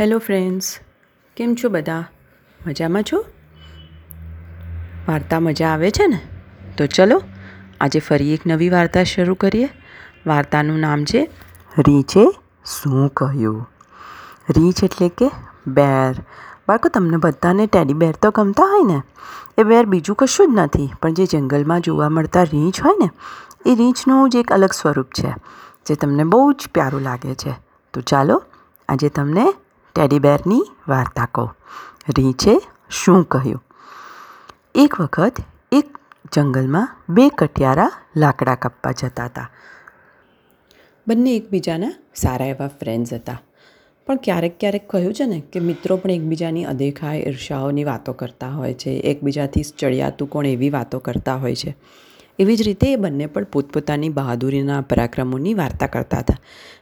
Hello friends, કેમ છો બધા? મજામાં છો? વાર્તા મજા આવે છે ને? તો ચલો, આજે ફરી એક નવી વાર્તા શરૂ કરીએ. વાર્તાનું નામ છે, રીંછે શું કહ્યું? રીંછ એટલે કે બેર. બાળકો, તમને બધાને ટેડી બેર તો ગમતા હોય ને? એ બેર બીજું કશું જ નથી, પણ જે જંગલમાં જોવા મળતા રીંછ હોય ને, એ રીંછનું જ એક અલગ સ્વરૂપ છે, જે તમને બહુ જ પ્યારું લાગે છે. તો ચાલો, આજે તમને ટેડી બેરની વાર્તા કહું. રીંછે શું કહ્યું? એક વખત એક જંગલમાં બે કટિયારા લાકડા કાપવા જતા હતા. બંને એકબીજાના સારા એવા ફ્રેન્ડ્સ હતા. પણ ક્યારેક ક્યારેક કહ્યું છે ને કે મિત્રો પણ એકબીજાની અદેખાય ઈર્ષાઓની વાતો કરતા હોય છે. એકબીજાથી ચડિયાતું કોણ એવી વાતો કરતા હોય છે. એવી જ રીતે એ બંને પણ પોતપોતાની બહાદુરીના પરાક્રમોની વાર્તા કરતા હતા.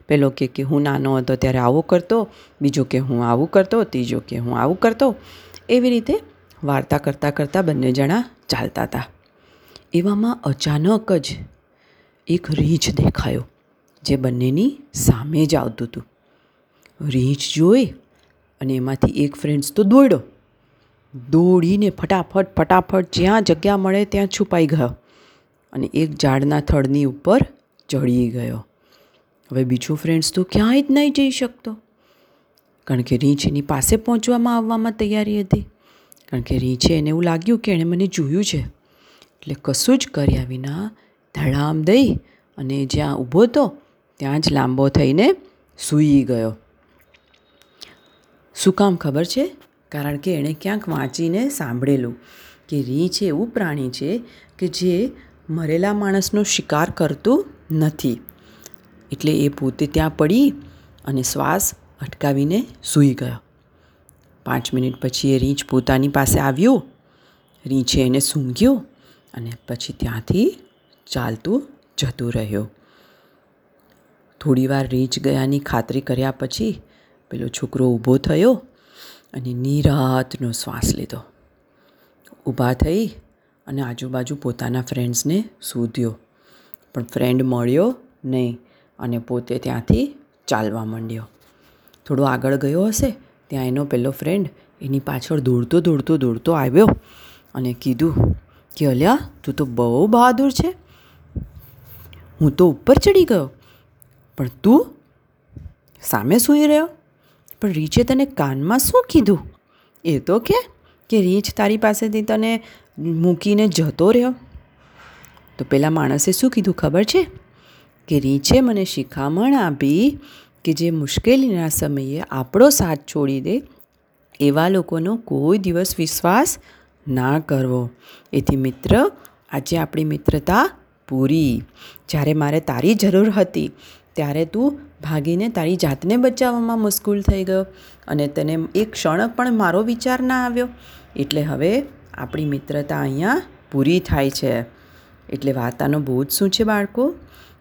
પેલો કે કે હું નાનો હતો ત્યારે આવું કરતો, બીજો કે હું આવું કરતો, ત્રીજો કે હું આવું કરતો, એવી રીતે વાર્તા કરતાં કરતાં બંને જણા ચાલતા હતા. એવામાં અચાનક જ એક રીંછ દેખાયો, જે બંનેની સામે જ આવતું હતું. રીંછ જોઈ અને એમાંથી એક ફ્રેન્ડ્સ તો દોડ્યો. દોડીને ફટાફટ ફટાફટ જ્યાં જગ્યા મળે ત્યાં છુપાઈ ગયો. અને એક ઝાડના થડની ઉપર ચડી ગયો. હવે બીજો ફ્રેન્ડ્સ તો ક્યાંય જ નહીં જઈ શકતો. કારણ કે રીંછ એની પાસે પહોંચવામાં આવવામાં તૈયારી હતી. કારણ કે રીંછે એને એવું લાગ્યું કે એણે મને જોયું છે. એટલે કશું જ કર્યા વિના ધડામ દઈ અને જ્યાં ઊભો હતો ત્યાં જ લાંબો થઈને સૂઈ ગયો. શું કામ ખબર છે? કારણ કે એણે ક્યાંક વાંચીને સાંભળેલું કે રીંછ એવું પ્રાણી છે કે જે મરેલા માણસનો શિકાર કરતું નથી. એટલે એ પોતે ત્યાં પડી અને શ્વાસ અટકાવીને સૂઈ ગયો. પાંચ મિનિટ પછી એ રીંછ પોતાની પાસે આવ્યો. રીંછે એને સૂંઘ્યો અને પછી ત્યાંથી ચાલતું જતું રહ્યો. થોડીવાર રીંછ ગયાની ખાતરી કર્યા પછી પેલો છોકરો ઊભો થયો અને નિરાતનો શ્વાસ લીધો. ઊભા થઈ અને આજુબાજુ પોતાના ફ્રેન્ડ્સને શોધ્યો. પણ ફ્રેન્ડ મળ્યો નહીં અને પોતે ત્યાંથી ચાલવા માંડ્યો. થોડો આગળ ગયો હશે ત્યાં એનો પેલો ફ્રેન્ડ એની પાછળ દોડતો દોડતો દોડતો આવ્યો અને કીધું કે, અલ્યા, તું તો બહુ બહાદુર છે. હું તો ઉપર ચડી ગયો. પણ તું સામે સૂઈ રહ્યો. પણ રીચે તને કાનમાં શું કીધું? એ તો કે કે રીંછ તારી પાસેથી તને મૂકીને જતો રહ્યો? તો પેલા માણસે શું કીધું ખબર છે? કે રીંછે મને શિખામણ આપી કે જે મુશ્કેલીના સમયે આપણો સાથ છોડી દે, એવા લોકોનો કોઈ દિવસ વિશ્વાસ ના કરવો. એથી મિત્ર, આજે આપણી મિત્રતા પૂરી. જ્યારે મારે તારી જરૂર હતી, ત્યારે તું ભાગીને તારી જાતને બચાવવામાં મુશ્કુલ થઈ ગયો અને તને એક ક્ષણ પણ મારો વિચાર ના આવ્યો. એટલે હવે આપણી મિત્રતા અહીંયા પૂરી થાય છે. એટલે વાર્તાનો બોધ શું છે બાળકો?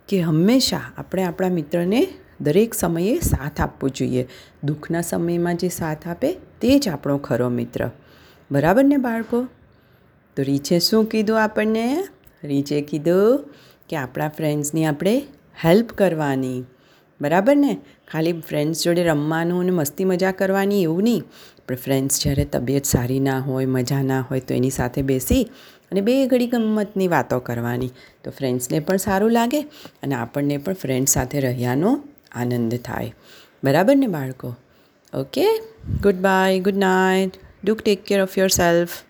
કે હંમેશા આપણે આપણા મિત્રને દરેક સમયે સાથ આપવો જોઈએ. દુઃખના સમયમાં જે સાથ આપે તે જ આપણો ખરો મિત્ર. બરાબર ને બાળકો? તો રીચે શું કીધું આપણને? રીચે કીધું કે આપણા ફ્રેન્ડ્સની આપણે હેલ્પ કરવાની. બરાબર ને? ખાલી ફ્રેન્ડ્સ જોડે રમવાનું અને મસ્તી મજા કરવાની એવું નહીં. પણ ફ્રેન્ડ્સ જ્યારે તબિયત સારી ના હોય, મજા ના હોય, તો એની સાથે બેસી અને બે ઘડી ગમતની વાતો કરવાની. તો ફ્રેન્ડ્સને પણ સારું લાગે અને આપણને પણ ફ્રેન્ડ્સ સાથે રહ્યાનો આનંદ થાય. બરાબર ને બાળકો? Okay good bye good night do take care of yourself